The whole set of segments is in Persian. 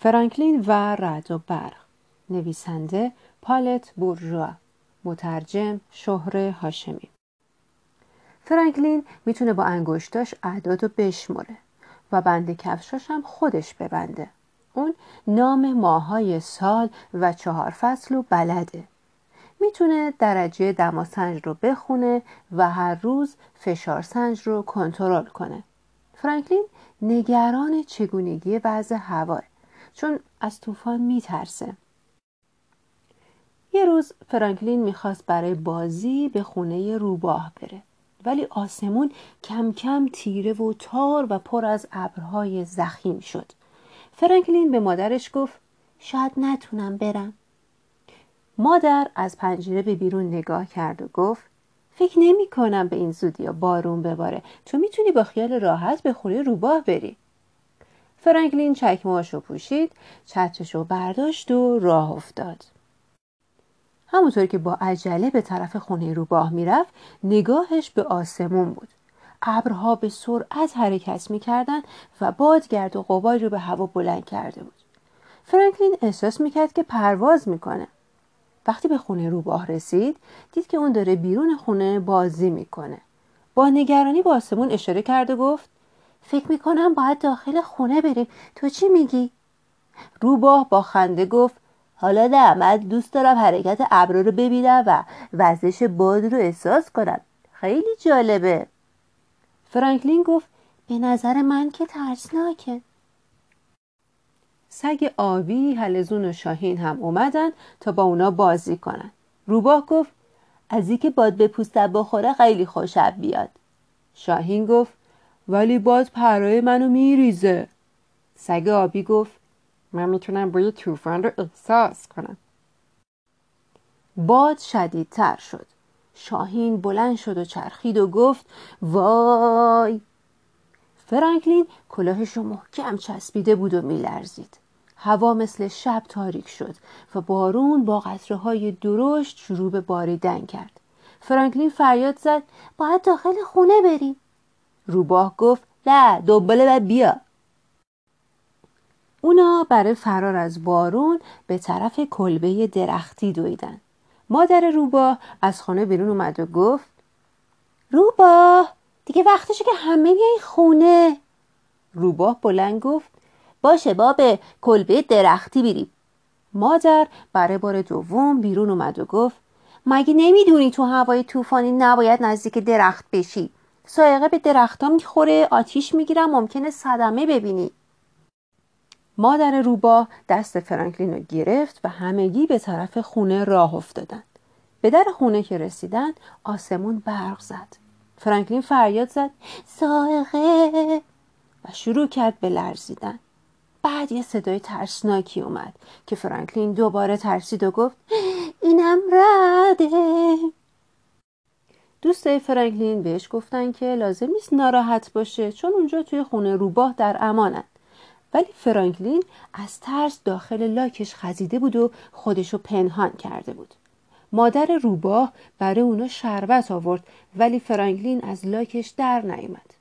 فرانکلین و رد و برق. نویسنده پالت بورژوا. مترجم شهر هاشمی. فرانکلین می‌تونه با انگشتاش اعداد رو بشمره و بند کفشاش هم خودش ببنده. اون نام ماهای سال و چهار فصل و بلده. می‌تونه درجه دماسنج رو بخونه و هر روز فشار سنج رو کنترل کنه. فرانکلین نگران چگونگی وضع هواه. چون از طوفان میترسه. یه روز فرانکلین می‌خواست برای بازی به خونه روباه بره ولی آسمون کم کم تیره و تار و پر از ابرهای زخیم شد. فرانکلین به مادرش گفت شاید نتونم برم. مادر از پنجره به بیرون نگاه کرد و گفت فکر نمی کنم به این زودی بارون بباره. تو می‌تونی با خیال راحت به خونه روباه بری. فرانکلین چکمهاشو پوشید چترشو برداشت و راه افتاد. همونطور که با عجله به طرف خونه روباه می‌رفت نگاهش به آسمون بود. ابرها به سرعت حرکت می‌کردند و بادگرد و غباری رو به هوا بلند کرده بود. فرانکلین احساس می‌کرد که پرواز می‌کنه. وقتی به خونه روباه رسید دید که اون داره بیرون خونه بازی می‌کنه. با نگرانی با آسمون اشاره کرد و گفت فکر می‌کنم باید داخل خونه بریم. تو چی میگی؟ روباه با خنده گفت حالا نه من دوست دارم حرکت ابرو رو ببینم و وزش باد رو احساس کنم. خیلی جالبه. فرانکلین گفت به نظر من که ترسناکه. سگ آبی حلزون و شاهین هم اومدن تا با اونا بازی کنن. روباه گفت از اینکه باد به پوستم بخوره خیلی خوشم بیاد. شاهین گفت ولی باد پرای منو میریزه. سگ آبی گفت من می‌تونم بوی طوفان رو احساس کنم. باد شدیدتر شد. شاهین بلند شد و چرخید و گفت وای! فرانکلین کلاهش رو محکم چسبیده بود و میلرزید. هوا مثل شب تاریک شد و بارون با قطره های درشت شروع به باریدن کرد. فرانکلین فریاد زد باید داخل خونه بریم. روباه گفت نه دنبال و بیا. اونا برای فرار از بارون به طرف کلبه درختی دویدن. مادر روباه از خانه بیرون اومد و گفت روباه دیگه وقتشه که همه بیاین خونه. روباه بلند گفت باشه با به کلبه درختی بریم مادر برای بار دوم بیرون اومد و گفت مگه نمی‌دونی تو هوای طوفانی نباید نزدیک درخت بشی؟ سایقه به درختها می‌خوره آتیش می‌گیرم ممکنه صدمه ببینی. مادر روباه دست فرانکلین رو گرفت و همگی به طرف خونه راه افتادند به در خونه که رسیدن آسمون برق زد. فرانکلین فریاد زد سائقه! و شروع کرد به لرزیدن. بعد یه صدای ترسناکی اومد که فرانکلین دوباره ترسید و گفت اینم رده. دوستای فرانکلین بهش گفتن که لازم نیست ناراحت باشه چون اونجا توی خونه روباه در امانن. ولی فرانکلین از ترس داخل لاکش خزیده بود و خودشو پنهان کرده بود. مادر روباه برای اونا شربت آورد ولی فرانکلین از لاکش در نیامد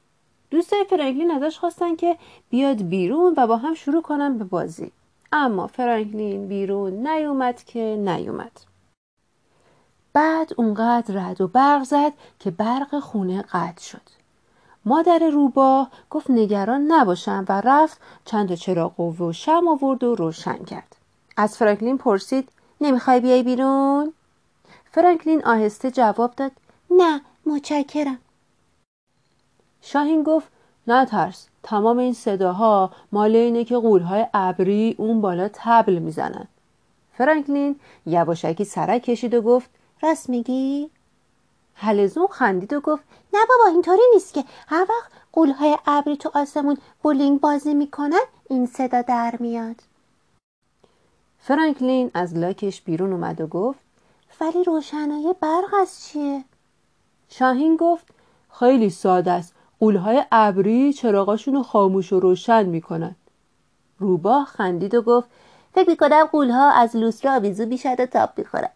دوستای فرانکلین ازش خواستن که بیاد بیرون و با هم شروع کنن به بازی. اما فرانکلین بیرون نیومد که نیومد. بعد اونقدر رد و برق زد که برق خونه قطع شد. مادر روبا گفت نگران نباشم و رفت چند چراغ و شم آورد و روشن کرد. از فرانکلین پرسید نمی‌خوای بیای بیرون؟ فرانکلین آهسته جواب داد نه متشکرم. شاهین گفت نه ترس تمام این صداها مال اینه که قولهای ابری اون بالا تبل می‌زنن. فرانکلین یواشکی سرک کشید و گفت راست میگی؟ هلزون خندید و گفت نه بابا اینطوری نیست که هر وقت قولهای ابری تو آسمون بولینگ بازی می‌کنن این صدا در میاد. فرانکلین از لاکش بیرون اومد و گفت ولی روشنای برق از چیه؟ شاهین گفت خیلی ساده است. قولهای ابری چراغاشون رو خاموش و روشن می‌کنن. روباه خندید و گفت فکر می‌کنم قولها از لوستر آویزو بیشتر تاب می‌خورن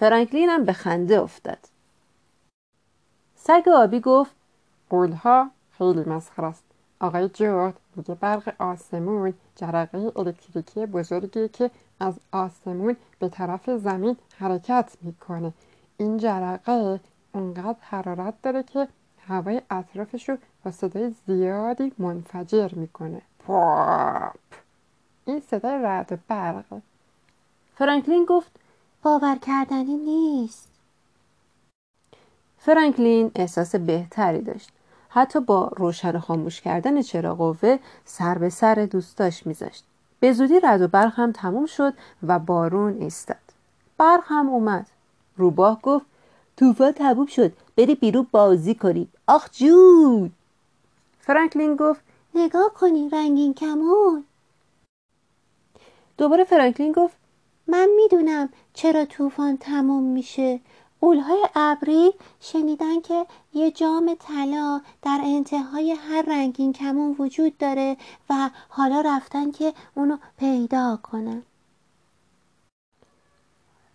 فرانکلین هم به خنده افتاد. سگ آبی گفت قولها خیلی مسخر است. آقای جورد میگه برق آسمون جرقه الکتریکی بزرگی که از آسمون به طرف زمین حرکت می‌کنه. این جرقه اونقدر حرارت داره که هوای اطرافش رو با صدای زیادی منفجر می‌کنه. پاپ! این صدای رعد و برقه فرانکلین گفت باور کردنی نیست. فرانکلین احساس بهتری داشت. حتی با روشن خاموش کردن چراغ قوه سر به سر دوستاش میذاشت. به زودی رد و برق هم تموم شد و بارون ایستاد. برق هم اومد. روباه گفت طوفان تموم شد. بری بیرون بازی کنید آخ جود فرانکلین گفت نگاه کنی رنگین کمون. دوباره فرانکلین گفت من می‌دونم چرا طوفان تموم میشه. قولهای ابری شنیدن که یه جام طلا در انتهای هر رنگین کمون وجود داره و حالا رفتن که اونو پیدا کنن.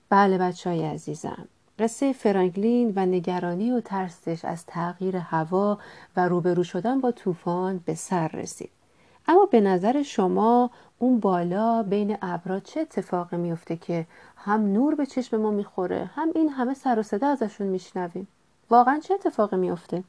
بله بچه های عزیزم. قصه فرانکلین و نگرانی و ترسش از تغییر هوا و روبرو شدن با طوفان به سر رسید. اما به نظر شما اون بالا بین ابرا چه اتفاقی میفته که هم نور به چشم ما می‌خوره هم این همه سر و صدا ازشون میشنویم؟ واقعا چه اتفاقی میفته؟